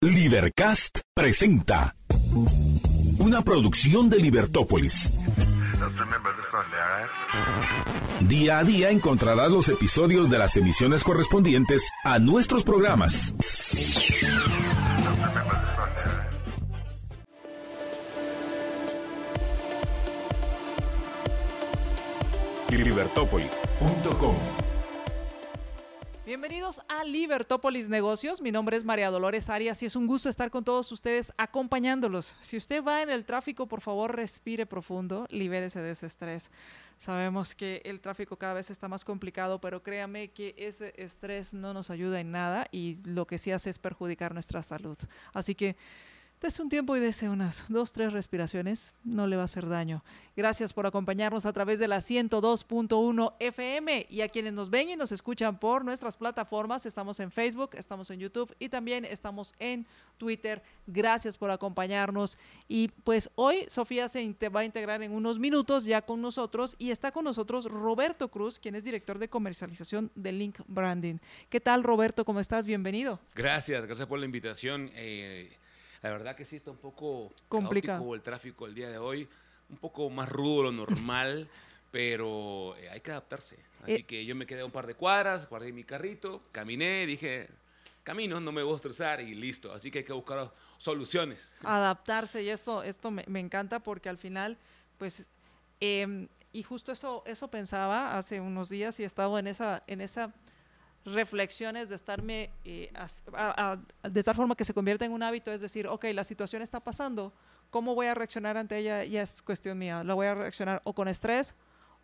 Libercast presenta una producción de Libertópolis. Día a día encontrarás los episodios de las emisiones correspondientes a nuestros programas. Libertópolis.com Bienvenidos a Libertópolis Negocios. Mi nombre es María Dolores Arias y es un gusto estar con todos ustedes acompañándolos. Si usted va en el tráfico, por favor, respire profundo, libérese de ese estrés. Sabemos que el tráfico cada vez está más complicado, pero créame que ese estrés no nos ayuda en nada y lo que sí hace es perjudicar nuestra salud. Así que Dese un tiempo y dese unas dos, tres respiraciones, no le va a hacer daño. Gracias por acompañarnos a través de la 102.1 FM y a quienes nos ven y nos escuchan por nuestras plataformas, estamos en Facebook, estamos en YouTube y también estamos en Twitter. Gracias por acompañarnos y pues hoy Sofía se va a integrar en unos minutos ya con nosotros y está con nosotros Roberto Cruz, quien es director de comercialización de Link Branding. ¿Qué tal Roberto? ¿Cómo estás? Bienvenido. Gracias, gracias por la invitación. Eh, la verdad que sí está un poco complicado el tráfico el día de hoy, un poco más rudo lo normal, pero eh, hay que adaptarse. Así Eh. que yo me quedé un par de cuadras, guardé mi carrito, caminé, dije, camino, no me voy a estresar y listo. Así que hay que buscar soluciones. adaptarse y esto, esto me, me encanta porque al final, pues, em, y justo eso, eso pensaba hace unos días y he estado en esa, en esa reflexiones de estarme eh, as- a- a- de tal forma que se convierta en un hábito, es decir, ok, la situación está pasando, ¿cómo voy a reaccionar ante ella? Ya es cuestión mía, la voy a reaccionar o con estrés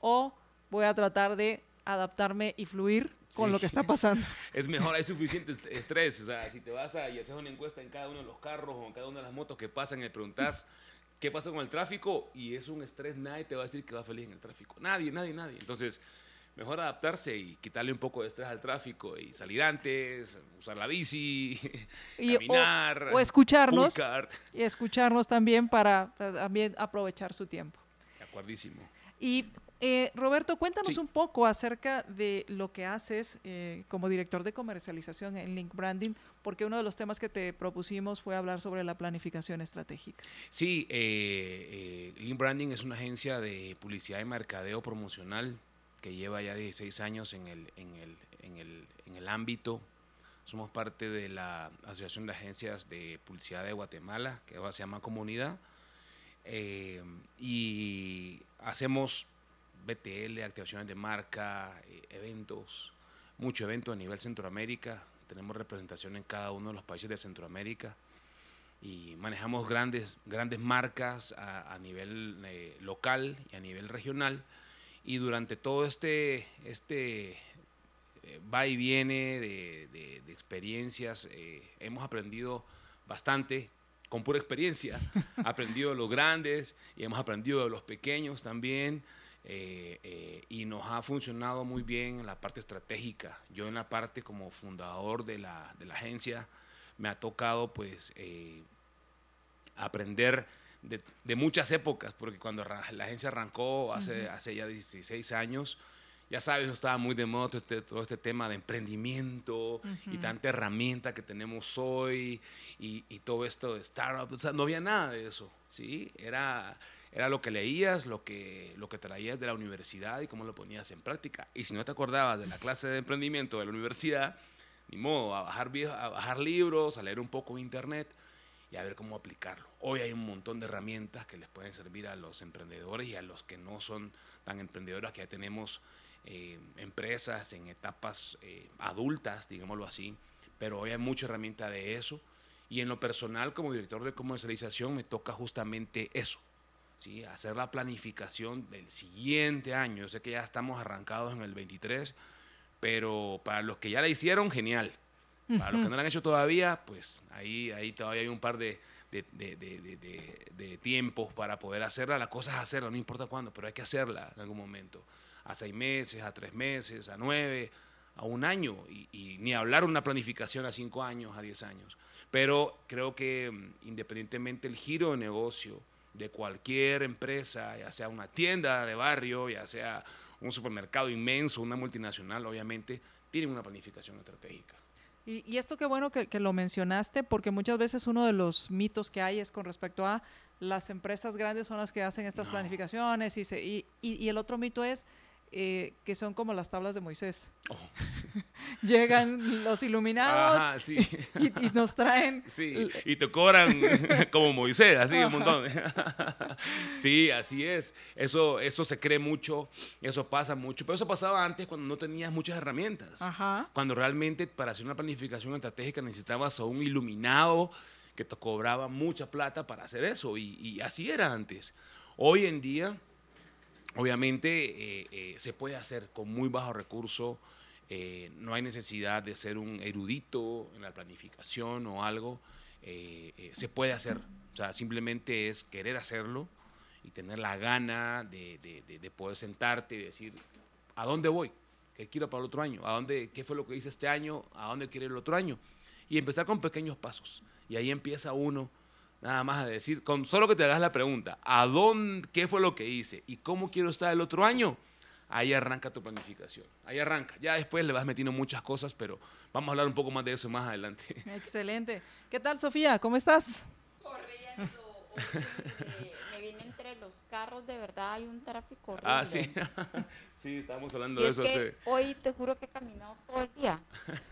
o voy a tratar de adaptarme y fluir con Sí. lo que está pasando. Es mejor, hay suficiente est- estrés. O sea, si te vas a y haces una encuesta en cada uno de los carros o en cada una de las motos que pasan y le preguntas qué pasa con el tráfico y es un estrés, nadie te va a decir que va feliz en el tráfico. Nadie, nadie, nadie. Entonces, mejor adaptarse y quitarle un poco de estrés al tráfico y salir antes, usar la bici, Y- caminar. o escucharnos. Y escucharnos también para también aprovechar su tiempo. De acuerdísimo. Y eh, Roberto, cuéntanos Sí. un poco acerca de lo que haces eh, como director de comercialización en Link Branding, porque uno de los temas que te propusimos fue hablar sobre la planificación estratégica. Sí, eh, Lean Branding es una agencia de publicidad y mercadeo promocional que lleva ya 16 años en el, en el, en el, en el ámbito. Somos parte de la Asociación de Agencias de Publicidad de Guatemala, que ahora se llama Comunidad. Eh, y hacemos BTL, activaciones de marca, eh, eventos, mucho evento a nivel Centroamérica. Tenemos representación en cada uno de los países de Centroamérica y manejamos grandes, grandes marcas a, a nivel eh, local y a nivel regional. Y durante todo este, este eh, va y viene de, de- de experiencias, eh, hemos aprendido bastante con pura experiencia. aprendido de los grandes y hemos aprendido de los pequeños también. eh, eh, y nos ha funcionado muy bien en la parte estratégica. Yo en la parte como fundador de la, de la agencia me ha tocado pues aprender de, de muchas épocas, porque cuando la agencia arrancó hace, hace ya 16 años, ya sabes, estaba muy de moda todo este, todo este tema de emprendimiento y tanta herramienta que tenemos hoy y, y todo esto de startup, o sea, no había nada de eso, ¿sí? Era, era lo que leías, lo que, lo que traías de la universidad y cómo lo ponías en práctica. Y si no te acordabas de la clase de emprendimiento de la universidad, ni modo, a bajar, a bajar libros, a leer un poco internet y a ver cómo aplicarlo. Hoy hay un montón de herramientas que les pueden servir a los emprendedores y a los que no son tan emprendedores, que ya tenemos eh, empresas en etapas eh, adultas, digámoslo así, pero hoy hay mucha herramienta de eso. Y en lo personal, como director de comercialización, me toca justamente eso, ¿sí? hacer la planificación del siguiente año. Yo sé que ya estamos arrancados en el 23, pero para los que ya la hicieron, genial. Para los que no lo han hecho todavía, pues ahí, ahí todavía hay un par de, tiempos para poder hacerla. La cosa es hacerla, no importa cuándo, pero hay que hacerla en algún momento. A seis meses, a tres meses, a nueve, a un año. Y, y ni hablar una planificación a cinco años, a diez años. Pero creo que mm, independientemente el giro de negocio de cualquier empresa, ya sea una tienda de barrio, ya sea un supermercado inmenso, una multinacional, obviamente, tienen una planificación estratégica. Y, esto qué bueno que, lo mencionaste, porque muchas veces uno de los mitos que hay es con respecto a las empresas grandes son las que hacen estas planificaciones y, se, y, y, el otro mito es eh, que son como las tablas de Moisés. Oh. Llegan los iluminados y, nos traen... Sí, y te cobran como Moisés, así un montón. sí, así es. Eso, eso se cree mucho, eso pasa mucho. Pero eso pasaba antes cuando no tenías muchas herramientas. Cuando realmente para hacer una planificación estratégica necesitabas a un iluminado que te cobraba mucha plata para hacer eso. y así era antes. Hoy en día Obviamente eh, eh, se puede hacer con muy bajo recurso, eh, no hay necesidad de ser un erudito en la planificación o algo, se puede hacer, o sea, simplemente es querer hacerlo y tener la gana de, poder sentarte y decir, ¿a dónde voy? ¿Qué quiero para el otro año? ¿A dónde, ¿Qué fue lo que hice este año? ¿A dónde quiero el otro año? Y empezar con pequeños pasos. Y ahí empieza uno nada más a decir, con solo que te hagas la pregunta, ¿a dónde, qué fue lo que hice y cómo quiero estar el otro año? Ahí arranca tu planificación, ahí arranca. Ya después le vas metiendo muchas cosas, pero vamos a hablar un poco más de eso más adelante. Excelente. ¿Qué tal, Sofía? ¿Cómo estás? Corriendo. me vine entre los carros, de verdad hay un tráfico horrible. Ah, sí. sí, estábamos hablando de eso. Hoy te juro que he caminado todo el día.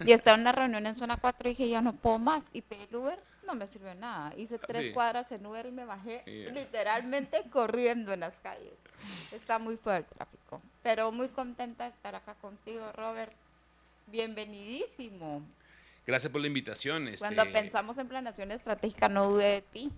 Y estaba en una reunión en zona 4 y dije, ya no puedo más. Y pedí el Uber no me sirvió nada. Hice tres cuadras en Uber y me bajé literalmente corriendo en las calles. Está muy fuerte el tráfico. Pero muy contenta de estar acá contigo, Robert. Bienvenidísimo. Gracias por la invitación. Este Cuando pensamos en planeación estratégica, no dude de ti,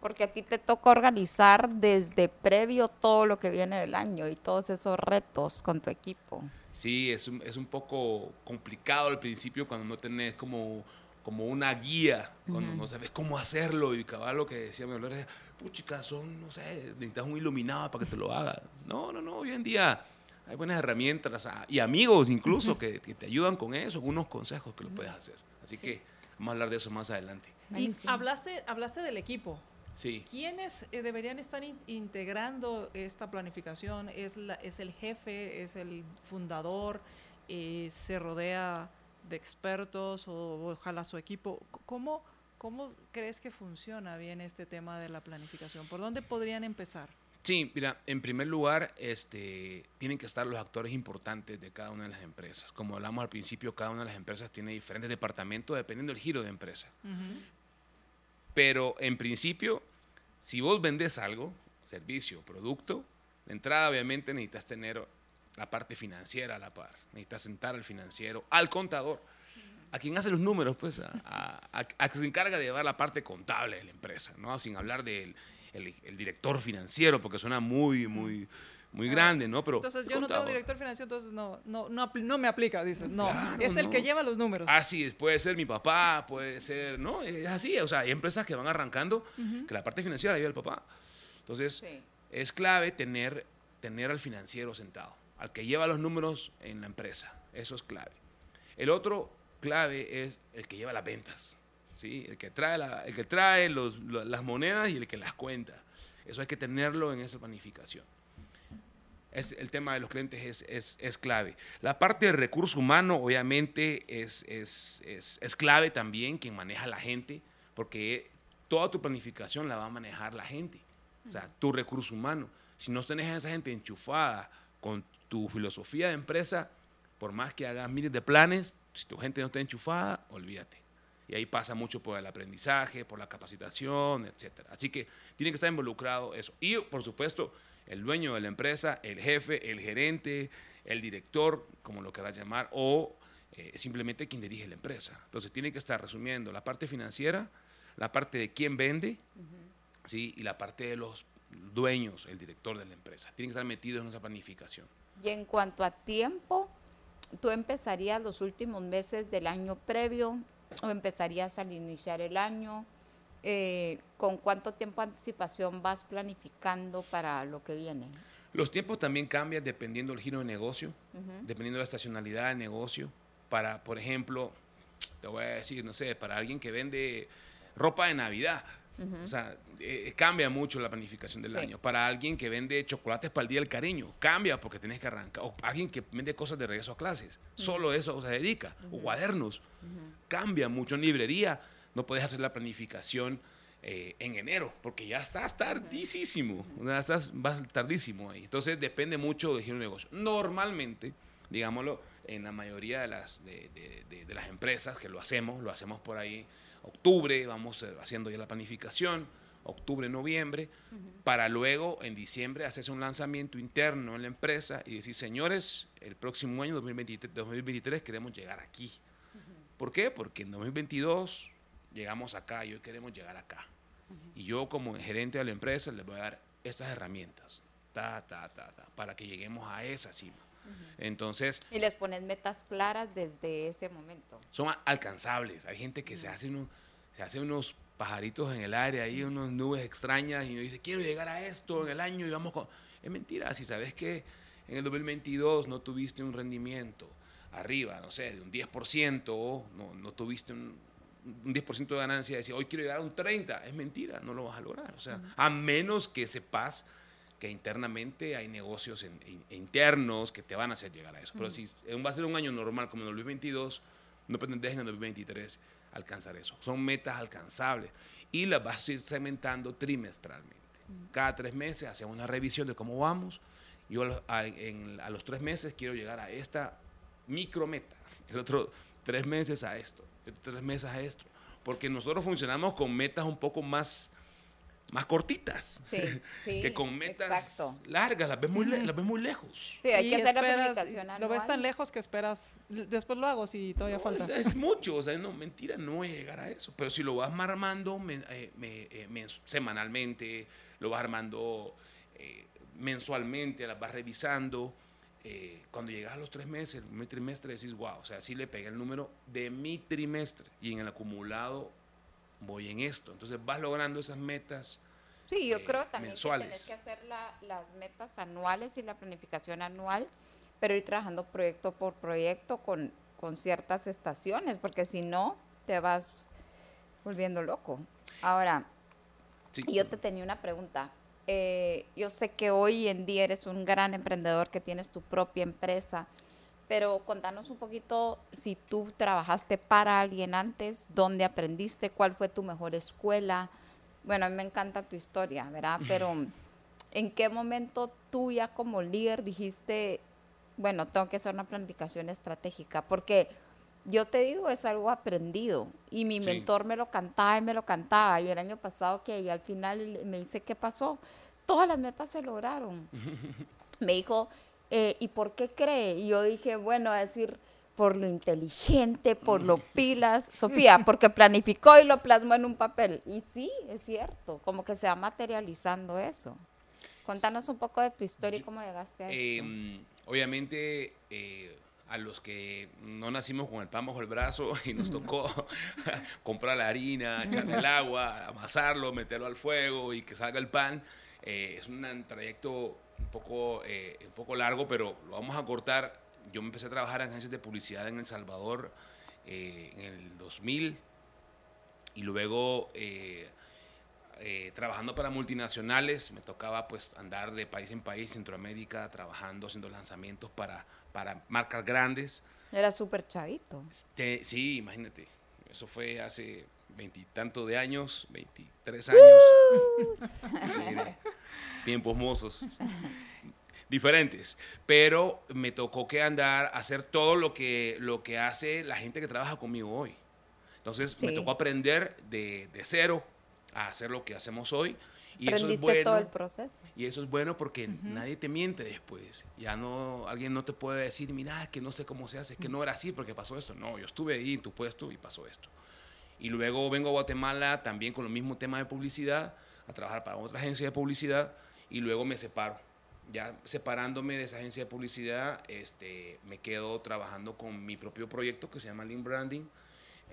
porque a ti te toca organizar desde previo todo lo que viene del año y todos esos retos con tu equipo. Sí, es un, es un poco complicado al principio cuando no tenés como como una guía cuando no sabes cómo hacerlo y cabal lo que decía mi abuela puchica, son, no sé, necesitas un iluminado para que te lo haga. No, no, no, hoy en día hay buenas herramientas ah, y amigos incluso que, te ayudan con eso, algunos consejos que lo puedes hacer. Así que vamos a hablar de eso más adelante. Y hablaste, hablaste del equipo. Sí. ¿Quiénes eh, deberían estar integrando esta planificación? ¿Es, la, ¿Es el jefe? ¿Es el fundador? Eh, ¿Se rodea de expertos o ojalá su equipo. ¿Cómo, ¿Cómo crees que funciona bien este tema de la planificación? ¿Por dónde podrían empezar? Sí, mira, en primer lugar, este, tienen que estar los actores importantes de cada una de las empresas. Como hablamos al principio, cada una de las empresas tiene diferentes departamentos dependiendo del giro de empresa. Pero en principio, si vos vendés algo, servicio, producto, de entrada obviamente necesitas tener la parte financiera a la par. Necesitas sentar al financiero, al contador, a quien hace los números, pues, a, a, que se encarga de llevar la parte contable de la empresa, ¿no? Sin hablar del el, director financiero, porque suena muy, muy, muy ah, grande, ¿no? Pero entonces yo no tengo director financiero, entonces no, no, no, me aplica, dices. No, es el que lleva los números. Así es, puede ser mi papá, puede ser, ¿no? Es así, o sea, hay empresas que van arrancando que la parte financiera la lleva el papá. Entonces, es clave tener, tener al financiero sentado al que lleva los números en la empresa. Eso es clave. El otro clave es el que lleva las ventas, ¿sí? el que trae, el que trae las monedas y el que las cuenta. Eso hay que tenerlo en esa planificación. El tema de los clientes es, clave. La parte de recurso humano, obviamente, es, es, clave también, quien maneja la gente, porque toda tu planificación la va a manejar la gente. O sea, tu recurso humano. Si no tenés a esa gente enchufada con tu filosofía de empresa, por más que hagas miles de planes, si tu gente no está enchufada, olvídate. Y ahí pasa mucho por el aprendizaje, por la capacitación, etc. Así que tiene que estar involucrado eso. Y, por supuesto, el dueño de la empresa, el jefe, el gerente, el director, como lo quieras llamar, o eh, simplemente quien dirige la empresa. Entonces, tiene que estar resumiendo la parte financiera, la parte de quién vende, ¿sí? y la parte de los dueños, el director de la empresa. Tiene que estar metido en esa planificación. Y en cuanto a tiempo, ¿tú empezarías los últimos meses del año previo o empezarías al iniciar el año? Eh, ¿Con cuánto tiempo de anticipación vas planificando para lo que viene? Los tiempos también cambian dependiendo del giro de negocio, dependiendo de la estacionalidad del negocio. Para, por ejemplo, te voy a decir, no sé, para alguien que vende ropa de Navidad, O sea, eh, cambia mucho la planificación del año. Para alguien que vende chocolates para el Día del Cariño, cambia porque tienes que arrancar. O alguien que vende cosas de regreso a clases, solo eso se dedica. O cuadernos, cambia mucho. En librería, no puedes hacer la planificación eh, en enero, porque ya estás tardísimo. Ya estás, vas tardísimo ahí. Entonces, depende mucho del giro de negocio. Normalmente, digámoslo, en la mayoría de las, de, de las empresas que lo hacemos, lo hacemos por ahí octubre, vamos eh, haciendo ya la planificación, octubre, noviembre, para luego en diciembre hacerse un lanzamiento interno en la empresa y decir, señores, el próximo año, 2023, 2023 queremos llegar aquí. ¿Por qué? Porque en 2022 llegamos acá y hoy queremos llegar acá. Y yo como gerente de la empresa les voy a dar esas herramientas, ta, ta, ta, ta, para que lleguemos a esa cima. Entonces... Y les pones metas claras desde ese momento. Son alcanzables. Hay gente que se, hace unos, se hace unos pajaritos en el aire, ahí unas nubes extrañas y uno dice, quiero llegar a esto en el año y vamos con... Es mentira, si sabes que en el 2022 no tuviste un rendimiento arriba, no sé, de un 10%, no, no tuviste un, un 10% de ganancia, decir, hoy quiero llegar a un 30%, es mentira, no lo vas a lograr. O sea, a menos que sepas que internamente hay negocios internos que te van a hacer llegar a eso. Pero si va a ser un año normal como en el 2022, no pretendes en el 2023 alcanzar eso. Son metas alcanzables y las vas a ir segmentando trimestralmente. Cada tres meses hacemos una revisión de cómo vamos. Yo a, a los tres meses quiero llegar a esta micrometa. El otro tres meses a esto. El otro tres meses a esto. Porque nosotros funcionamos con metas un poco más más cortitas que con metas largas, las ves, muy las ves muy lejos. Sí, hay que hacer la planificación Lo ves tan lejos que esperas, después lo hago si todavía falta. Es, mucho, o sea, no, mentira, no voy a llegar a eso. Pero si lo vas armando eh, eh, semanalmente, lo vas armando eh, mensualmente, las vas revisando, cuando llegas a los tres meses, mi trimestre, decís, wow, o sea, sí le pegué el número de mi trimestre y en el acumulado voy en esto. Entonces vas logrando esas metas. Sí, yo eh, creo también que tienes que hacer las metas anuales y la planificación anual, pero ir trabajando proyecto por proyecto con, con ciertas estaciones, porque si no, te vas volviendo loco. Ahora, yo te tenía una pregunta. Eh, yo sé que hoy en día eres un gran emprendedor que tienes tu propia empresa pero contanos un poquito si tú trabajaste para alguien antes, dónde aprendiste, cuál fue tu mejor escuela. Bueno, a mí me encanta tu historia, ¿verdad? Pero ¿en qué momento tú ya como líder dijiste, bueno, tengo que hacer una planificación estratégica? Porque yo te digo, es algo aprendido y mi mentor me lo cantaba y me lo cantaba y el año pasado que al final me dice, ¿qué pasó? Todas las metas se lograron. me dijo, eh, ¿y por qué cree? Y yo dije, bueno, a decir, por lo inteligente, por lo pilas, Sofía, porque planificó y lo plasmó en un papel. Y sí, es cierto, como que se va materializando eso. Contanos un poco de tu historia y cómo llegaste a esto. Em, obviamente, eh, a los que no nacimos con el pan bajo el brazo y nos tocó comprar la harina, echarle el agua, amasarlo, meterlo al fuego y que salga el pan, eh, es un trayecto un poco, eh, un poco largo, pero lo vamos a cortar. Yo me empecé a trabajar en agencias de publicidad en El Salvador eh, en el 2000 y luego eh, trabajando para multinacionales, me tocaba pues andar de país en país, Centroamérica, trabajando, haciendo lanzamientos para, para marcas grandes. Era súper chavito. Este, sí, imagínate. Eso fue hace veintitantos de años, 23 años. tiempos mozos. diferentes, pero me tocó que andar, hacer todo lo que, lo que hace la gente que trabaja conmigo hoy. Entonces me tocó aprender de, de, cero a hacer lo que hacemos hoy. Y eso es bueno, todo el proceso. Y eso es bueno porque nadie te miente después. Ya no, alguien no te puede decir, mira, que no sé cómo se hace, que no era así porque pasó esto. No, yo estuve ahí en tu puesto y pasó esto. Y luego vengo a Guatemala también con el mismo tema de publicidad, a trabajar para otra agencia de publicidad y luego me separo. Ya separándome de esa agencia de publicidad, este, me quedo trabajando con mi propio proyecto que se llama Lean Branding,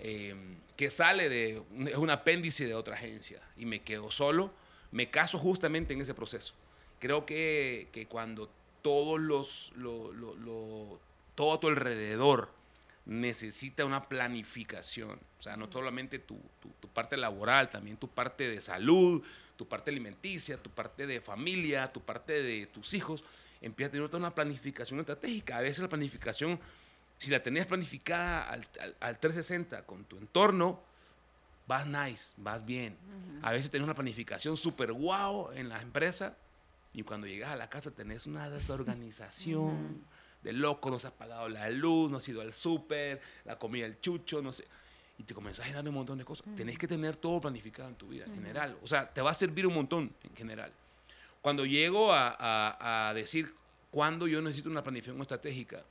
em, que sale de, es un apéndice de otra agencia y me quedo solo. Me caso justamente en ese proceso. Creo que, cuando todos los, lo, todo tu alrededor necesita una planificación. O sea, no solamente tu, tu, parte laboral, también tu parte de salud, tu parte alimenticia, tu parte de familia, tu parte de tus hijos. Empieza a tener una planificación estratégica. A veces la planificación, si la tenías planificada al, al, 360 con tu entorno, vas nice, vas bien. A veces tenés una planificación súper guau en la empresa y cuando llegas a la casa tenés una desorganización de loco, no se ha pagado la luz, no has ido al súper, la comida del chucho, no sé. Y te comenzás a dar un montón de cosas. Tenés que tener todo planificado en tu vida, en general. O sea, te va a servir un montón, en general. Cuando llego a, a, decir cuándo yo necesito una planificación estratégica,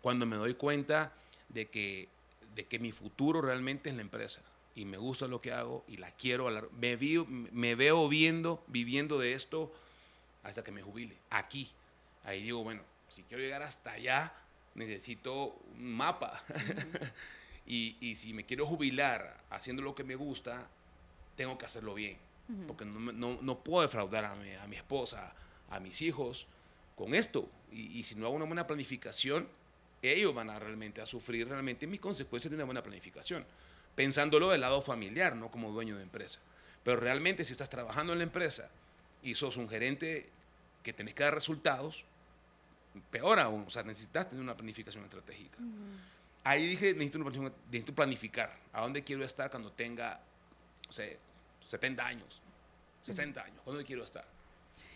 cuando me doy cuenta de que, de que mi futuro realmente es la empresa y me gusta lo que hago y la quiero, me, me veo viendo, viviendo de esto hasta que me jubile, aquí. Ahí digo, bueno, si quiero llegar hasta allá, necesito un mapa. y, y, si me quiero jubilar haciendo lo que me gusta, tengo que hacerlo bien. Porque no, no, no, puedo defraudar a mi, a mi, esposa, a mis hijos con esto. Y, y, si no hago una buena planificación, ellos van a realmente a sufrir realmente mis consecuencias de una buena planificación. Pensándolo del lado familiar, no como dueño de empresa. Pero realmente si estás trabajando en la empresa y sos un gerente que tenés que dar resultados, peor aún, o sea, necesitas tener una planificación estratégica. Ahí dije, necesito, planificar a dónde quiero estar cuando tenga, o sea, 70 años, 60 años, ¿dónde quiero estar?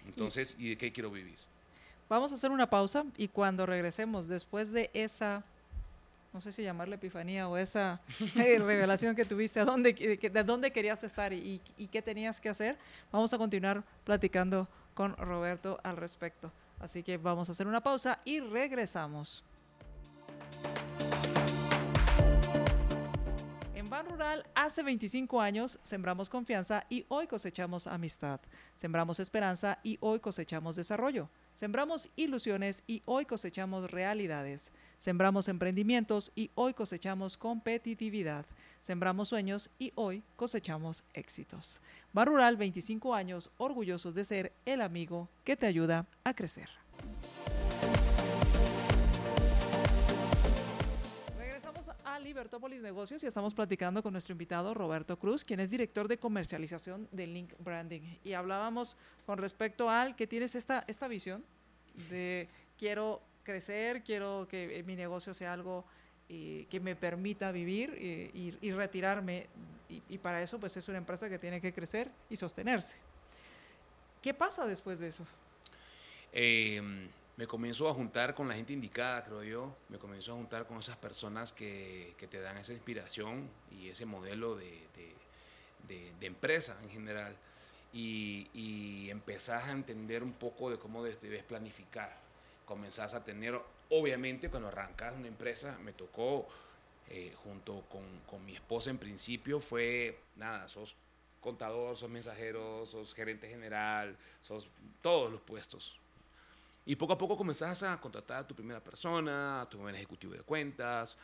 Entonces, ¿y de qué quiero vivir? Vamos a hacer una pausa y cuando regresemos después de esa, no sé si llamarle epifanía o esa eh, revelación que tuviste, a dónde, de dónde querías estar y, y qué tenías que hacer, vamos a continuar platicando con Roberto al respecto. Así que vamos a hacer una pausa y regresamos. En Ban Rural, hace 25 años sembramos confianza y hoy cosechamos amistad. Sembramos esperanza y hoy cosechamos desarrollo. Sembramos ilusiones y hoy cosechamos realidades. Sembramos emprendimientos y hoy cosechamos competitividad. Sembramos sueños y hoy cosechamos éxitos. Bar Rural 25 años orgullosos de ser el amigo que te ayuda a crecer. Regresamos a Libertópolis Negocios y estamos platicando con nuestro invitado Roberto Cruz, quien es director de comercialización de Link Branding. Y hablábamos con respecto al que tienes esta, esta visión de quiero crecer, quiero que mi negocio sea algo eh, que me permita vivir eh, y, retirarme. Y, para eso, pues es una empresa que tiene que crecer y sostenerse. ¿Qué pasa después de eso? Em, me comienzo a juntar con la gente indicada, creo yo. Me comienzo a juntar con esas personas que, te dan esa inspiración y ese modelo de, de, de, empresa en general. Y, y, empezás a entender un poco de cómo debes planificar. Comenzás a tener Obviamente cuando arrancas una empresa me tocó, eh, junto con, con, mi esposa en principio, fue, nada, sos contador, sos mensajero, sos gerente general, sos todos los puestos. Y poco a poco comenzás a contratar a tu primera persona, a tu primer ejecutivo de cuentas,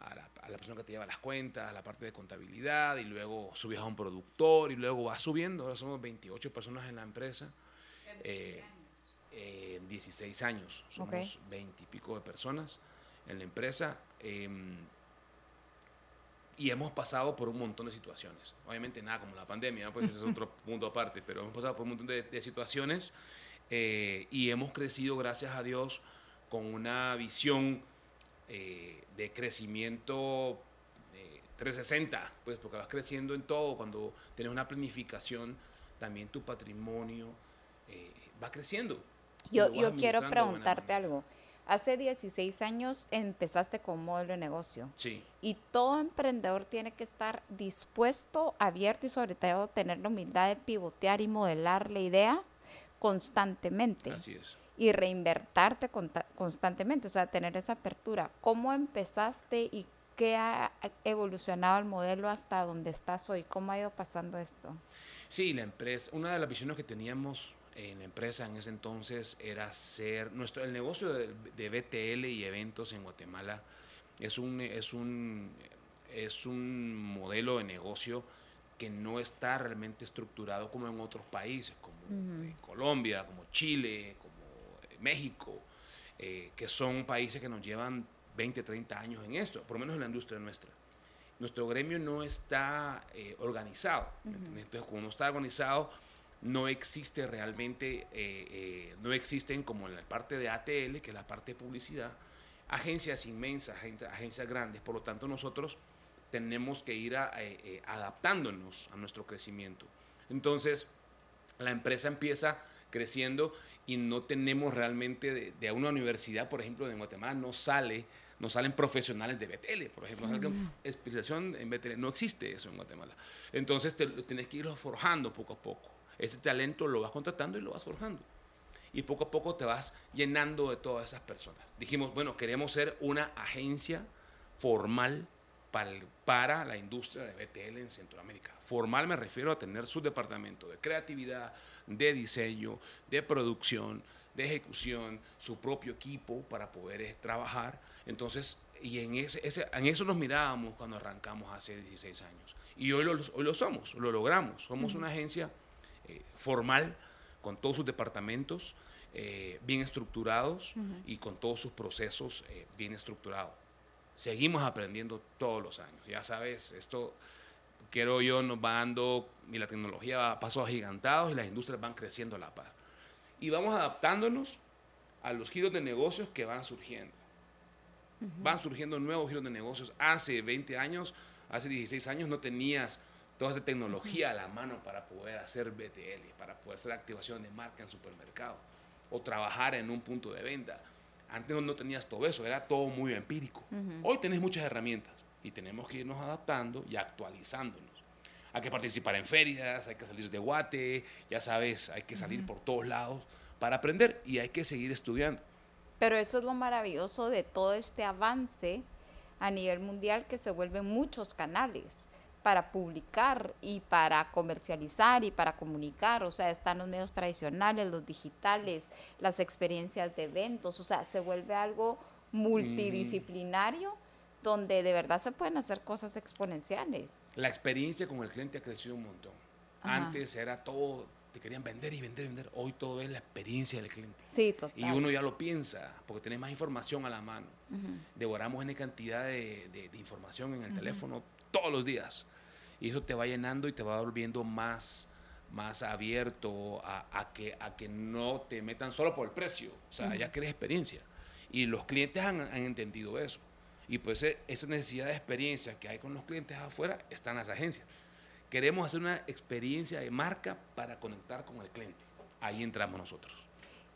a la, a la, persona que te lleva las cuentas, a la parte de contabilidad, y luego subías a un productor, y luego vas subiendo. Ahora somos 28 personas en la empresa. Eh, 16 años, somos 20 y pico de personas en la empresa. Em, y hemos pasado por un montón de situaciones. Obviamente nada como la pandemia, pues ese es otro punto aparte, pero hemos pasado por un montón de, situaciones eh, y hemos crecido, gracias a Dios, con una visión eh, de crecimiento 360, pues porque vas creciendo en todo, cuando tienes una planificación, también tu patrimonio eh, va creciendo. Yo, yo quiero preguntarte algo. Hace 16 años empezaste con modelo de negocio. Sí. Y todo emprendedor tiene que estar dispuesto, abierto y sobre todo tener la humildad de pivotear y modelar la idea constantemente. Así es. Y reinvertarte constantemente, o sea, tener esa apertura. ¿Cómo empezaste y qué ha evolucionado el modelo hasta donde estás hoy? ¿Cómo ha ido pasando esto? Sí, la empresa, una de las visiones que teníamos en la empresa en ese entonces era ser nuestro el negocio de, BTL y eventos en Guatemala es un es un es un modelo de negocio que no está realmente estructurado como en otros países como Colombia como Chile como México eh, que son países que nos llevan 20, 30 años en esto, por lo menos en la industria nuestra. Nuestro gremio no está eh, organizado. Entonces, como no está organizado, no existe realmente, eh, eh, no existen como en la parte de ATL, que es la parte de publicidad, agencias inmensas, agencias grandes. Por lo tanto, nosotros tenemos que ir adaptándonos a nuestro crecimiento. Entonces, la empresa empieza creciendo y no tenemos realmente de, una universidad, por ejemplo, de Guatemala, no sale, no salen profesionales de BTL, por ejemplo, mm. especialización en BTL, no existe eso en Guatemala. Entonces te, tienes que irlo forjando poco a poco. Ese talento lo vas contratando y lo vas forjando. Y poco a poco te vas llenando de todas esas personas. Dijimos, bueno, queremos ser una agencia formal para, para la industria de BTL en Centroamérica. Formal me refiero a tener su departamento de creatividad, de diseño, de producción, de ejecución, su propio equipo para poder eh, trabajar. Entonces, y en, ese, en eso nos mirábamos cuando arrancamos hace 16 años. Y hoy lo, hoy lo somos, lo logramos. Somos una agencia eh, formal con todos sus departamentos eh, bien estructurados y con todos sus procesos bien estructurados. Seguimos aprendiendo todos los años. Ya sabes, esto quiero yo, nos va dando, y la tecnología va a pasos agigantados y las industrias van creciendo a la par. Y vamos adaptándonos a los giros de negocios que van surgiendo. Van surgiendo nuevos giros de negocios. Hace 20 años, hace 16 años no tenías toda esta tecnología a la mano para poder hacer BTL, para poder hacer activación de marca en supermercado o trabajar en un punto de venta. Antes no tenías todo eso, era todo muy empírico. Hoy tenés muchas herramientas y tenemos que irnos adaptando y actualizándonos. Hay que participar en ferias, hay que salir de Guate, ya sabes, hay que salir por todos lados para aprender y hay que seguir estudiando. Pero eso es lo maravilloso de todo este avance a nivel mundial que se vuelven muchos canales para publicar y para comercializar y para comunicar. O sea, están los medios tradicionales, los digitales, las experiencias de eventos. O sea, se vuelve algo multidisciplinario donde de verdad se pueden hacer cosas exponenciales. La experiencia con el cliente ha crecido un montón. Antes era todo, te querían vender y vender y vender. Hoy todo es la experiencia del cliente. Sí, total. Y uno ya lo piensa, porque tenés más información a la mano. Devoramos una cantidad de, información en el teléfono todos los días. Y eso te va llenando y te va volviendo más, más abierto a, que, a que no te metan solo por el precio. O sea, ya crees experiencia. Y los clientes han, han entendido eso. Y pues e, esa necesidad de experiencia que hay con los clientes afuera está en las agencias. Queremos hacer una experiencia de marca para conectar con el cliente. Ahí entramos nosotros.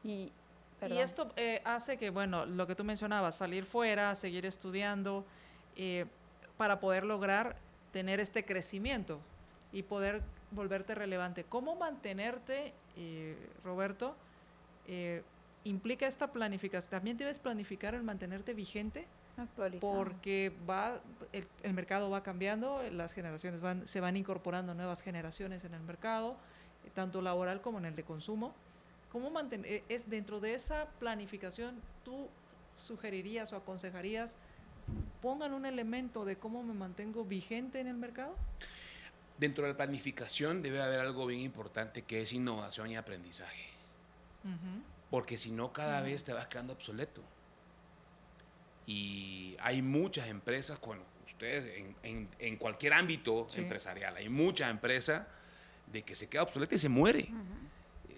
Y, esto eh, hace que, bueno, lo que tú mencionabas, salir fuera, seguir estudiando, eh, para poder lograr tener este crecimiento y poder volverte relevante. ¿Cómo mantenerte, eh, Roberto? implica esta planificación. ¿También debes planificar el mantenerte vigente? Porque va, el, mercado va cambiando, las generaciones van, se van incorporando nuevas generaciones en el mercado, tanto laboral como en el de consumo. ¿Cómo mantener, eh, es dentro de esa planificación, tú sugerirías o aconsejarías, pongan un elemento de cómo me mantengo vigente en el mercado? Dentro de la planificación debe haber algo bien importante que es innovación y aprendizaje. Porque si no, cada vez te vas quedando obsoleto. Y hay muchas empresas, bueno, ustedes en, en, cualquier ámbito empresarial, hay muchas empresas de que se queda obsoleta y se muere.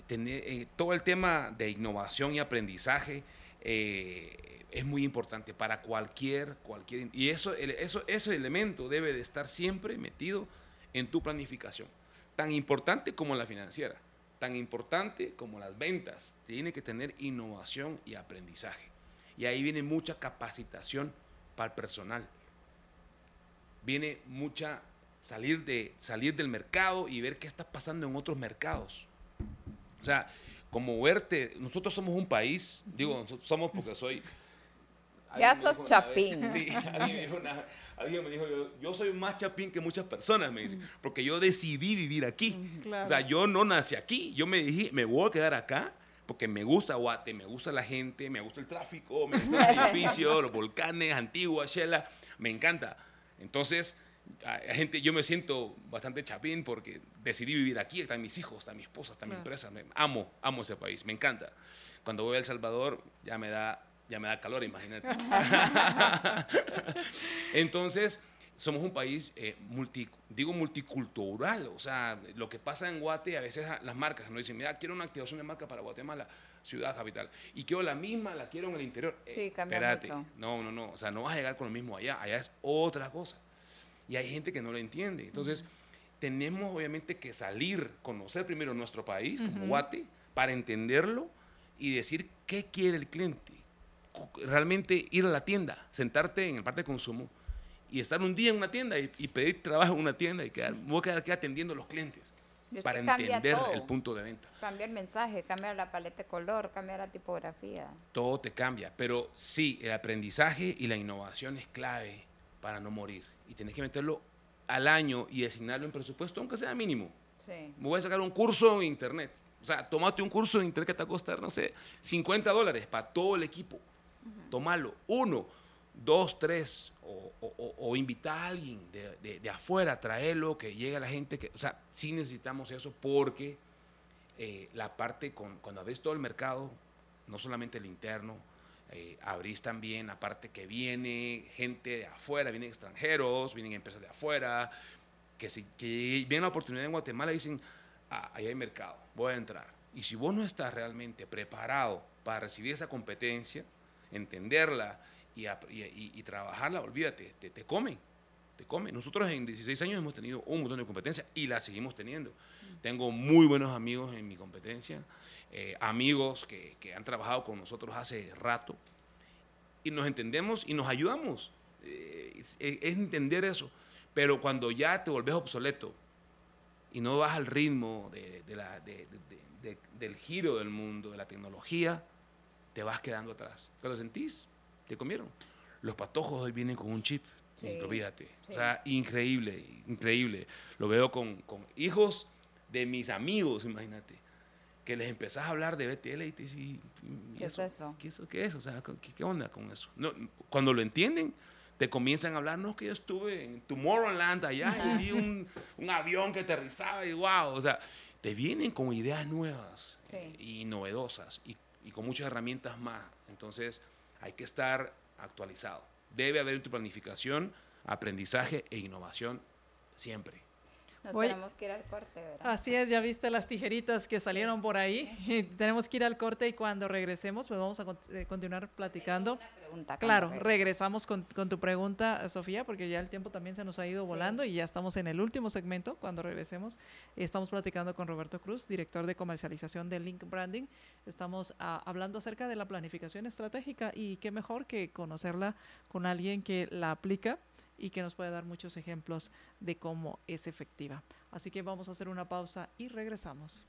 Eh, todo el tema de innovación y aprendizaje eh, es muy importante para cualquier, cualquier y eso, eso, ese elemento debe de estar siempre metido en tu planificación, tan importante como la financiera, tan importante como las ventas, tiene que tener innovación y aprendizaje. Y ahí viene mucha capacitación para el personal. Viene mucha salir, de, salir del mercado y ver qué está pasando en otros mercados. O sea, como verte, nosotros somos un país, digo, nosotros somos porque soy... Ya sos chapín. sí, alguien, me dijo, yo, soy más chapín que muchas personas, me dice, porque yo decidí vivir aquí. O sea, yo no nací aquí, yo me dije, me voy a quedar acá porque me gusta Guate, me gusta la gente, me gusta el tráfico, me gusta el edificio, los volcanes, Antigua, Shela, me encanta. Entonces, gente, yo me siento bastante chapín porque decidí vivir aquí, están mis hijos, está mi esposa, está mi empresa, amo, amo ese país, me encanta. Cuando voy a El Salvador ya me da ya me da calor, imagínate. Entonces, somos un país eh, multi, digo multicultural, o sea, lo que pasa en Guate, a veces las marcas no dicen, mira, quiero una activación de marca para Guatemala, ciudad capital, y quiero la misma, la quiero en el interior. Sí, cambia mucho. No, no, no, o sea, no vas a llegar con lo mismo allá, allá es otra cosa. Y hay gente que no lo entiende. Entonces, tenemos obviamente que salir, conocer primero nuestro país, como Guate, para entenderlo y decir qué quiere el cliente. Realmente ir a la tienda, sentarte en el parte de consumo y estar un día en una tienda y, pedir trabajo en una tienda y quedar, voy a quedar aquí atendiendo a los clientes para entender el punto de venta. Cambia el mensaje, cambia la paleta de color, cambia la tipografía. Todo te cambia, pero sí, el aprendizaje y la innovación es clave para no morir. Y tienes que meterlo al año y asignarlo en presupuesto, aunque sea mínimo. Sí. Me voy a sacar un curso en internet. O sea, tomate un curso en internet que te va a costar, no sé, 50 dólares para todo el equipo. Tómalo. Uno, dos, tres. O, o, invita a alguien de, de, afuera, traerlo, que llegue a la gente. Que, o sea, sí necesitamos eso porque eh, la parte, con, cuando abrís todo el mercado, no solamente el interno, eh, abrís también, aparte que viene gente de afuera, vienen extranjeros, vienen empresas de afuera, que, si, que ven la oportunidad en Guatemala y dicen, ah, ahí hay mercado, voy a entrar. Y si vos no estás realmente preparado para recibir esa competencia, entenderla y, y, trabajarla, olvídate, te, te comen, te comen. Nosotros en 16 años hemos tenido un montón de competencia y la seguimos teniendo. Tengo muy buenos amigos en mi competencia. Eh, amigos que, que, han trabajado con nosotros hace rato, y nos entendemos y nos ayudamos. Eh, es, entender eso. Pero cuando ya te volvés obsoleto y no vas al ritmo de, la, del giro del mundo, de la tecnología, te vas quedando atrás. Cuando sentís, te comieron. Los patojos hoy vienen con un chip, olvídate. O sea, increíble, increíble. Lo veo con, con hijos de mis amigos, imagínate que les empezás a hablar de BTL y te dicen, ¿qué es eso? ¿Qué, eso, ¿Qué es? O sea, ¿qué, onda con eso? No, cuando lo entienden, te comienzan a hablar, no, que yo estuve en Tomorrowland allá y vi un, un, avión que aterrizaba y wow, o sea, te vienen con ideas nuevas y novedosas y, y, con muchas herramientas más. Entonces, hay que estar actualizado. Debe haber en tu planificación aprendizaje e innovación siempre. Nos tenemos que ir al corte, ¿verdad? Así es, ya viste las tijeritas que salieron por ahí. tenemos que ir al corte y cuando regresemos, pues vamos a eh, continuar platicando. claro, regresamos con, tu pregunta, Sofía, porque ya el tiempo también se nos ha ido volando y ya estamos en el último segmento. Cuando regresemos, estamos platicando con Roberto Cruz, director de comercialización de Link Branding. Estamos ah, hablando acerca de la planificación estratégica y qué mejor que conocerla con alguien que la aplica y que nos puede dar muchos ejemplos de cómo es efectiva. Así que vamos a hacer una pausa y regresamos.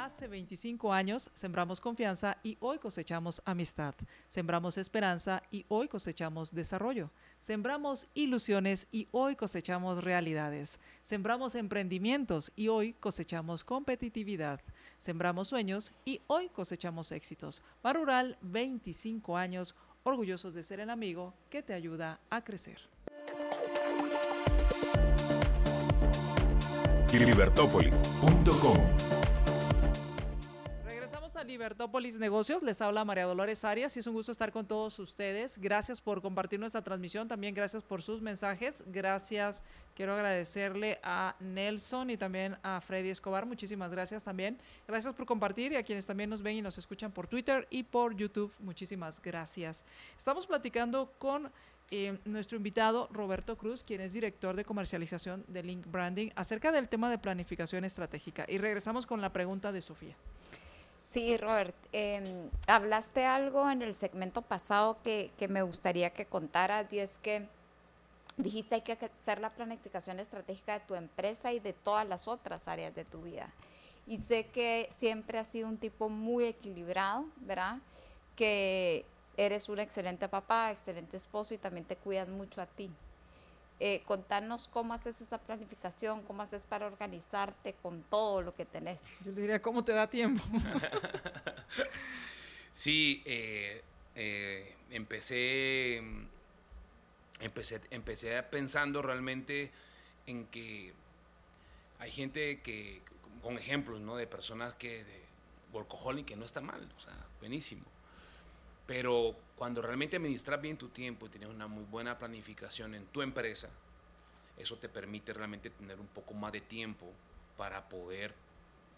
Hace 25 años sembramos confianza y hoy cosechamos amistad. Sembramos esperanza y hoy cosechamos desarrollo. Sembramos ilusiones y hoy cosechamos realidades. Sembramos emprendimientos y hoy cosechamos competitividad. Sembramos sueños y hoy cosechamos éxitos. Rural, 25 años orgullosos de ser el amigo que te ayuda a crecer. Libertópolis Negocios. Les habla María Dolores Arias y es un gusto estar con todos ustedes. Gracias por compartir nuestra transmisión. También gracias por sus mensajes. Gracias. Quiero agradecerle a Nelson y también a Freddy Escobar. Muchísimas gracias también. Gracias por compartir y a quienes también nos ven y nos escuchan por Twitter y por YouTube. Muchísimas gracias. Estamos platicando con eh, nuestro invitado Roberto Cruz, quien es director de comercialización de Link Branding, acerca del tema de planificación estratégica. Y regresamos con la pregunta de Sofía. Sí, Robert, em, hablaste algo en el segmento pasado que, que, me gustaría que contaras y es que dijiste hay que hacer la planificación estratégica de tu empresa y de todas las otras áreas de tu vida. Y sé que siempre has sido un tipo muy equilibrado, ¿verdad? Que eres un excelente papá, excelente esposo y también te cuidas mucho a ti. Eh, contanos cómo haces esa planificación, cómo haces para organizarte con todo lo que tenés. Yo le diría, ¿cómo te da tiempo? sí, eh, eh, empecé, empecé, empecé pensando realmente en que hay gente que, con ejemplos, ¿no? De personas que workaholic, que no está mal, o sea, buenísimo. Pero cuando realmente administras bien tu tiempo y tienes una muy buena planificación en tu empresa, eso te permite realmente tener un poco más de tiempo para poder,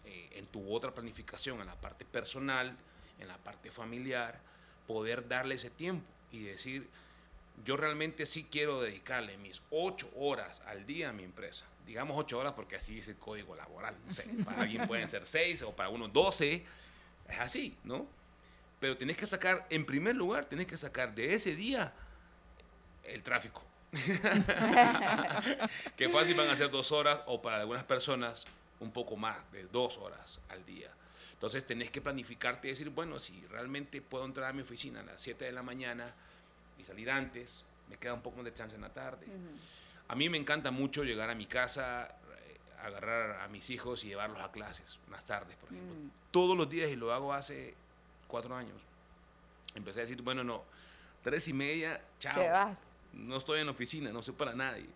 eh, en tu otra planificación, en la parte personal, en la parte familiar, poder darle ese tiempo y decir, yo realmente sí quiero dedicarle mis ocho horas al día a mi empresa. Digamos ocho horas porque así es el código laboral. No sé, para alguien pueden ser seis o para uno doce. Es así, ¿no? Pero tenés que sacar, en primer lugar, tenés que sacar de ese día el tráfico. que fácil van a ser dos horas o para algunas personas un poco más de dos horas al día. Entonces tenés que planificarte y decir, bueno, si realmente puedo entrar a mi oficina a las 7 de la mañana y salir antes, me queda un poco más de chance en la tarde. A mí me encanta mucho llegar a mi casa, eh, agarrar a mis hijos y llevarlos a clases, más tardes, por ejemplo. Mm. Todos los días y lo hago hace cuatro años. Empecé a decir, bueno, no, tres y media, chao. Te vas. No estoy en la oficina, no soy para nadie.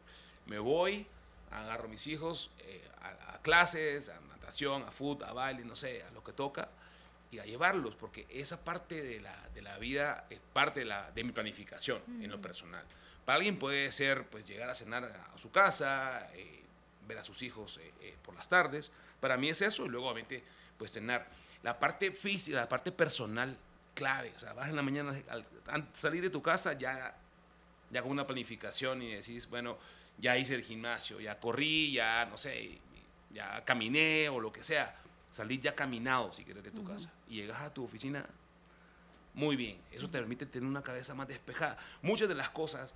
Me voy, agarro a mis hijos eh, a, clases, a natación, a fútbol, a baile, no sé, a lo que toca, y a llevarlos, porque esa parte de la, de la vida es parte de, la, de mi planificación en lo personal. Para alguien puede ser pues llegar a cenar a su casa, eh, ver a sus hijos eh, por las tardes. Para mí es eso, y luego obviamente pues cenar. La parte física, la parte personal, clave. O sea, vas en la mañana, al, salir de tu casa ya, ya con una planificación y decís, bueno, ya hice el gimnasio, ya corrí, ya, no sé, ya caminé o lo que sea. Salís ya caminado, si quieres, de tu casa. Y llegas a tu oficina muy bien. Eso te permite tener una cabeza más despejada. Muchas de las cosas,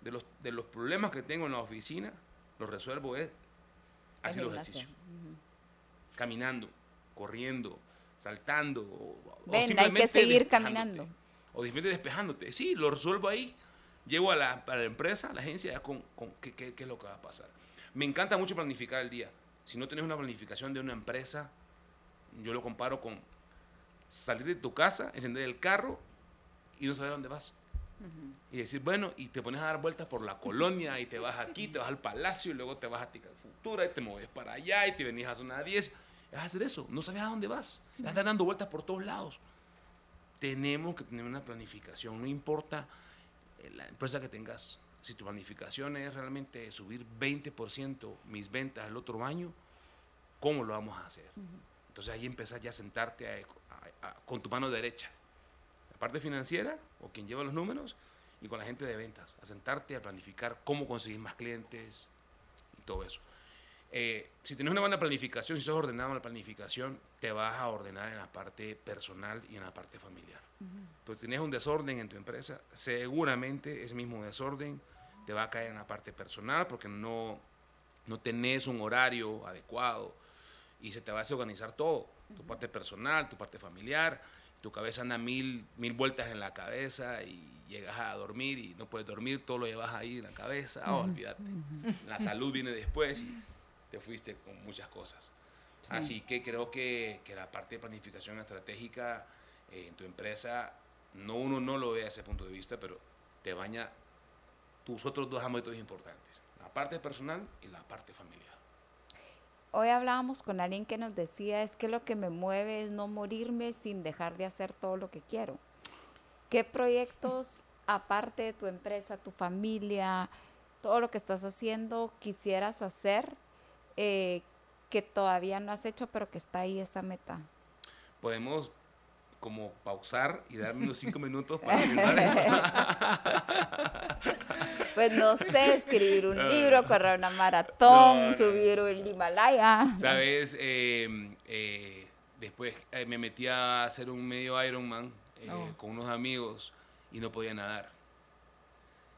de los, de los problemas que tengo en la oficina, los resuelvo es haciendo ejercicio. Caminando, corriendo, saltando. O, Ven, hay que seguir caminando. O simplemente despejándote. Sí, lo resuelvo ahí. Llego a la, la empresa, a la agencia, ya con, con qué, qué, qué, es lo que va a pasar. Me encanta mucho planificar el día. Si no tienes una planificación de una empresa, yo lo comparo con salir de tu casa, encender el carro y no saber dónde vas. Y decir, bueno, y te pones a dar vueltas por la colonia y te vas aquí, te vas al palacio y luego te vas a Tica Futura y te mueves para allá y te venís a zona 10 es hacer eso. No sabes a dónde vas. Estás dando vueltas por todos lados. Tenemos que tener una planificación. No importa eh, la empresa que tengas. Si tu planificación es realmente subir 20% mis ventas el otro año, ¿cómo lo vamos a hacer? Entonces ahí empiezas ya a sentarte con tu mano derecha. La parte financiera o quien lleva los números y con la gente de ventas. A sentarte a planificar cómo conseguir más clientes y todo eso. Eh, si tienes una buena planificación, si sos ordenado en la planificación, te vas a ordenar en la parte personal y en la parte familiar. Pues si tienes un desorden en tu empresa, seguramente ese mismo desorden te va a caer en la parte personal porque no, no tenés un horario adecuado y se te va a desorganizar todo. Tu parte personal, tu parte familiar, tu cabeza anda mil, mil vueltas en la cabeza y llegas a dormir y no puedes dormir, todo lo llevas ahí en la cabeza, olvídate. La salud viene después y te fuiste con muchas cosas. Así que creo que, que, la parte de planificación estratégica eh, en tu empresa, no uno no lo ve a ese punto de vista, pero te baña tus otros dos ámbitos importantes, la parte personal y la parte familiar. Hoy hablábamos con alguien que nos decía, es que lo que me mueve es no morirme sin dejar de hacer todo lo que quiero. ¿Qué proyectos, aparte de tu empresa, tu familia, todo lo que estás haciendo, quisieras hacer eh, que todavía no has hecho, pero que está ahí esa meta? Podemos como pausar y darme unos cinco minutos para pensar eso. pues no sé, escribir un libro, correr una maratón, subir el Himalaya. Sabes, eh, eh, después me metí a hacer un medio Ironman oh. con unos amigos y no podía nadar.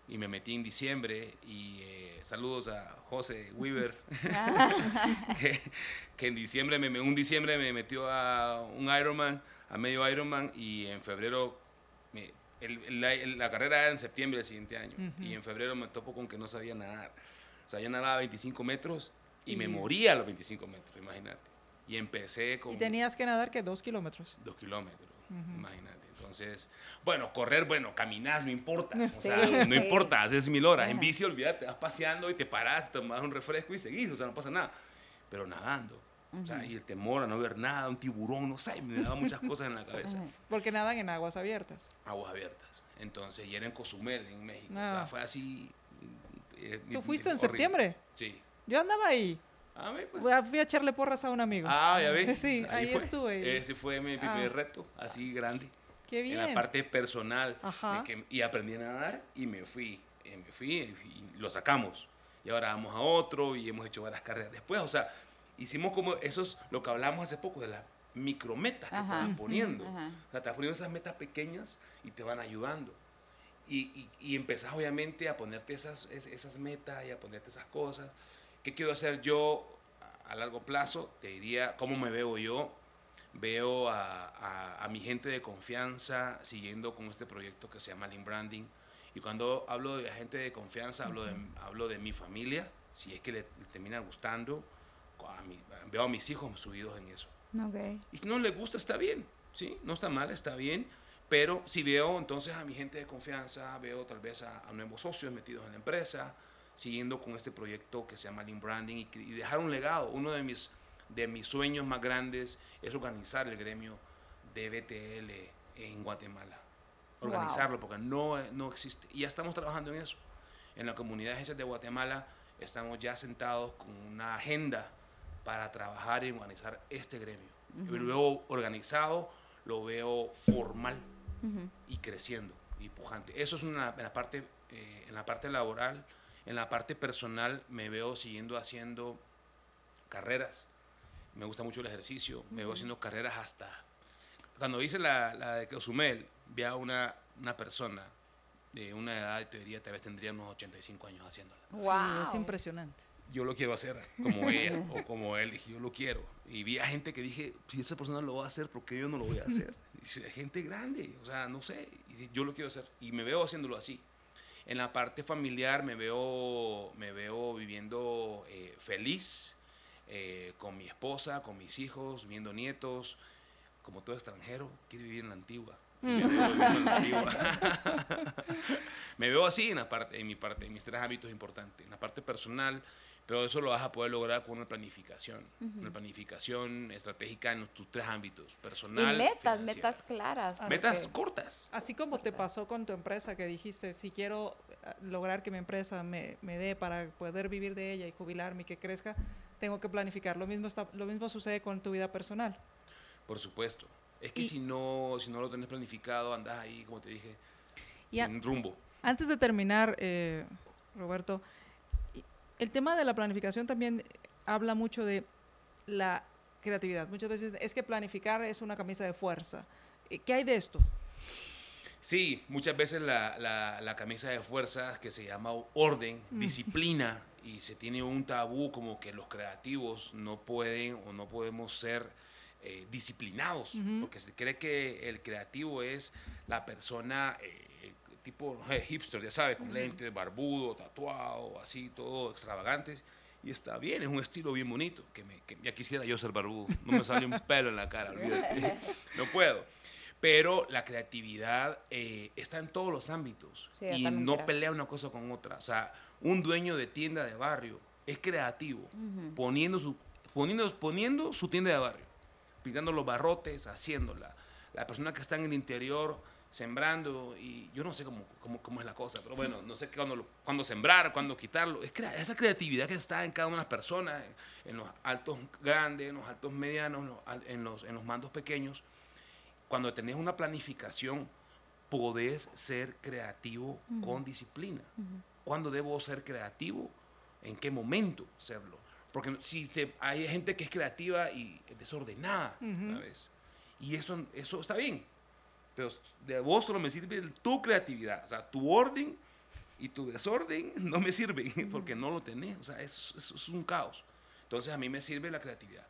Y me metí en diciembre y saludos a José Weaver, que, en diciembre, me, un diciembre me metió a un Ironman, a medio Ironman, y en febrero, la, carrera era en septiembre del siguiente año, y en febrero me topo con que no sabía nadar. O sea, yo nadaba 25 metros y, me moría a los 25 metros, imagínate. Y empecé con... ¿Y tenías que nadar que dos kilómetros? Dos kilómetros, imagínate. Entonces, bueno, correr, bueno, caminar, no importa. O sea, no importa, haces mil horas. En bici, olvídate, vas paseando y te paras, tomas un refresco y seguís, o sea, no pasa nada. Pero nadando, o sea, y el temor a no ver nada, un tiburón, no sé, me daba muchas cosas en la cabeza. Porque nadan en aguas abiertas. Aguas abiertas. Entonces, y era en Cozumel, en México. O sea, ah. fue así. Eh, ¿Tú fuiste en septiembre? Sí. Yo andaba ahí. Ah, pues. Fui a echarle porras a un amigo. Ah, ya ves. Sí, ahí, estuve. Ese fue mi primer ah. reto, así grande. Qué bien. En la parte personal. Ajá. y aprendí a nadar y me fui. Y me fui y lo sacamos. Y ahora vamos a otro y hemos hecho varias carreras después. O sea, hicimos como, eso es lo que hablamos hace poco, de las micrometas que te van poniendo. O sea, te vas poniendo esas metas pequeñas y te van ayudando. Y, y, y empezás obviamente a ponerte esas, esas metas y a ponerte esas cosas. ¿Qué quiero hacer yo a largo plazo? Te diría cómo me veo yo. Veo a, a, mi gente de confianza siguiendo con este proyecto que se llama Lean Branding. Y cuando hablo de gente de confianza, hablo, de, hablo de mi familia, si es que le termina gustando veo a mis hijos subidos en eso. Y si no les gusta, está bien, ¿sí? No está mal, está bien. Pero si veo entonces a mi gente de confianza, veo tal vez a, nuevos socios metidos en la empresa, siguiendo con este proyecto que se llama Lean Branding y, dejar un legado. Uno de mis, de mis sueños más grandes es organizar el gremio de BTL en Guatemala. Organizarlo, porque no, no existe. Y ya estamos trabajando en eso. En la comunidad de agencias de Guatemala estamos ya sentados con una agenda para trabajar y organizar este gremio. Lo veo organizado, lo veo formal y creciendo y pujante. Eso es una, en, la parte, eh, en la parte laboral. En la parte personal me veo siguiendo haciendo carreras. Me gusta mucho el ejercicio. Me veo haciendo carreras hasta... Cuando hice la, la de Cozumel, vi a una, una persona de una edad, te diría, tal vez tendría unos 85 años haciéndola. Wow. es impresionante yo lo quiero hacer como ella o como él. Dije, yo lo quiero. Y vi a gente que dije, si esa persona lo va a hacer, ¿por qué yo no lo voy a hacer? Y gente grande, o sea, no sé, yo lo quiero hacer. Y me veo haciéndolo así. En la parte familiar me veo, me veo viviendo eh, feliz eh, con mi esposa, con mis hijos, viendo nietos. Como todo extranjero, quiere vivir en la antigua. Me veo, en la antigua. me veo así en, la parte, en mi parte, en mis tres hábitos importantes. En la parte personal, pero eso lo vas a poder lograr con una planificación, una planificación estratégica en tus tres ámbitos, personal. Y metas, metas claras. metas cortas. Así como te pasó con tu empresa que dijiste, si quiero eh, lograr que mi empresa me, me dé para poder vivir de ella y jubilarme y que crezca, tengo que planificar. Lo mismo, está, lo mismo sucede con tu vida personal. Por supuesto. Es que si, no, si no lo tienes planificado, andas ahí, como te dije, sin rumbo. Antes de terminar, eh, Roberto, el tema de la planificación también habla mucho de la creatividad. Muchas veces es que planificar es una camisa de fuerza. Eh, ¿Qué hay de esto? Sí, muchas veces la, camisa de fuerza que se llama orden, mm. disciplina, y se tiene un tabú como que los creativos no pueden o no podemos ser eh, disciplinados, porque se cree que el creativo es la persona eh, tipo eh, hipster, ya sabes, con lentes, barbudo, tatuado, así, todo extravagantes. Y está bien, es un estilo bien bonito, que, me, ya quisiera yo ser barbudo, no me sale un pelo en la cara, no puedo. Pero la creatividad eh, está en todos los ámbitos y no pelea una cosa con otra. O sea, un dueño de tienda de barrio es creativo, poniendo, su, poniendo, poniendo su tienda de barrio, pintando los barrotes, haciéndola. La persona que está en el interior sembrando y yo no sé cómo, cómo, cómo es la cosa, pero bueno, no sé cuándo, cuándo sembrar, cuándo quitarlo. Es esa creatividad que está en cada una de las personas, en, los altos grandes, en los altos medianos, en los, en los, mandos pequeños. Cuando tenés una planificación, podés ser creativo con disciplina. ¿Cuándo debo ser creativo? ¿En qué momento serlo? Porque si hay gente que es creativa y desordenada, ¿sabes? Y eso, eso está bien, pero de vos solo me sirve tu creatividad. O sea, tu orden y tu desorden no me sirven porque no lo tenés. O sea, eso, es un caos. Entonces a mí me sirve la creatividad.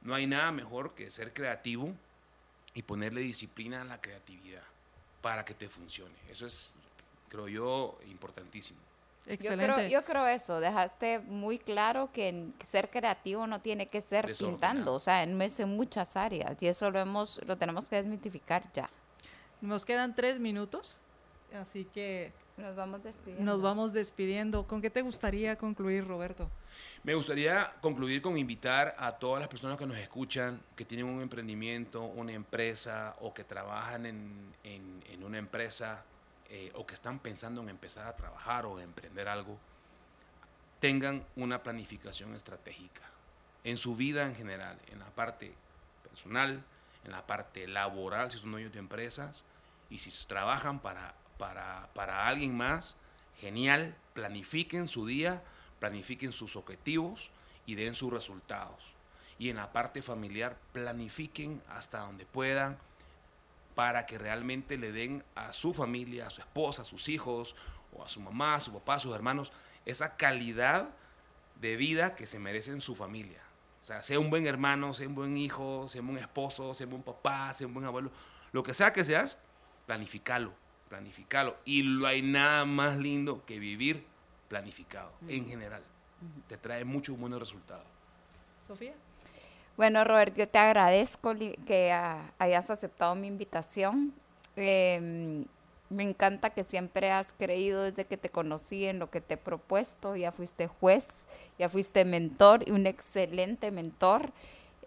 No hay nada mejor que ser creativo y ponerle disciplina a la creatividad para que te funcione. Eso es, creo yo, importantísimo. Excelente. Yo creo, yo creo eso, dejaste muy claro que ser creativo no tiene que ser pintando, o sea, en, en muchas áreas y eso lo, hemos, lo tenemos que desmitificar ya. Nos quedan tres minutos, así que Nos vamos despidiendo. Nos vamos despidiendo. ¿Con qué te gustaría concluir, Roberto? Me gustaría concluir con invitar a todas las personas que nos escuchan, que tienen un emprendimiento, una empresa o que trabajan en, en, una empresa eh, o que están pensando en empezar a trabajar o emprender algo, tengan una planificación estratégica en su vida en general, en la parte personal, en la parte laboral, si son dueños de empresas, y si trabajan para para, para alguien más, genial, planifiquen su día, planifiquen sus objetivos y den sus resultados. Y en la parte familiar, planifiquen hasta donde puedan para que realmente le den a su familia, a su esposa, a sus hijos, o a su mamá, a su papá, a sus hermanos, esa calidad de vida que se merecen su familia. O sea, sea un buen hermano, sea un buen hijo, sea un buen esposo, sea un buen papá, sea un buen abuelo, lo que sea que seas, planificalo planificarlo. Y no hay nada más lindo que vivir planificado, en general. Te trae muchos buenos resultados. Sofía. Bueno, Robert, yo te agradezco que hayas aceptado mi invitación. Em, me encanta que siempre has creído desde que te conocí en lo que te he propuesto. Ya fuiste juez, ya fuiste mentor y un excelente mentor.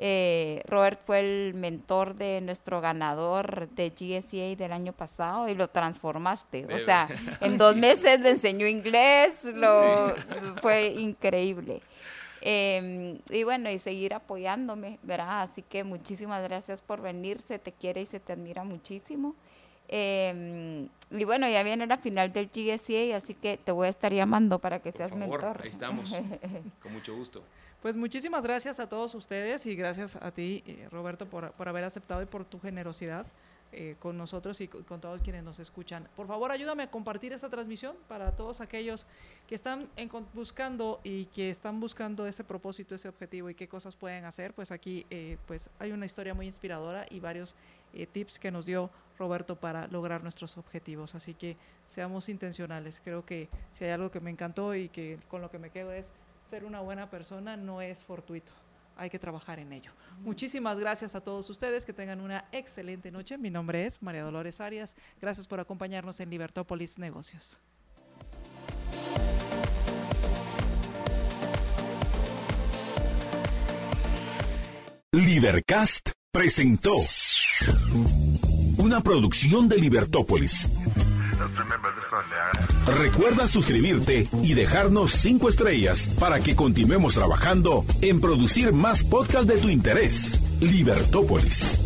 Eh, Robert fue el mentor de nuestro ganador de GSA del año pasado y lo transformaste. O sea, en dos meses le enseñó inglés, lo, fue increíble. Em, y bueno, y seguir apoyándome, ¿verdad? Así que muchísimas gracias por venir, se te quiere y se te admira muchísimo. Em, y bueno, ya viene la final del GSA, así que te voy a estar llamando para que seas mentor. Ahí estamos, con mucho gusto. Pues muchísimas gracias a todos ustedes y gracias a ti, eh, Roberto, por, haber aceptado y por tu generosidad eh, con nosotros y con, todos quienes nos escuchan. Por favor, ayúdame a compartir esta transmisión para todos aquellos que están buscando y que están buscando ese propósito, ese objetivo y qué cosas pueden hacer. Pues aquí eh, pues hay una historia muy inspiradora y varios tips que nos dio Roberto para lograr nuestros objetivos. Así que seamos intencionales. Creo que si hay algo que me encantó y que con lo que me quedo es ser una buena persona no es fortuito. Hay que trabajar en ello. Muchísimas gracias a todos ustedes. Que tengan una excelente noche. Mi nombre es María Dolores Arias. Gracias por acompañarnos en Libertópolis Negocios. Libercast presentó una producción de Libertópolis. Recuerda suscribirte y dejarnos 5 estrellas para que continuemos trabajando en producir más podcasts de tu interés. Libertópolis.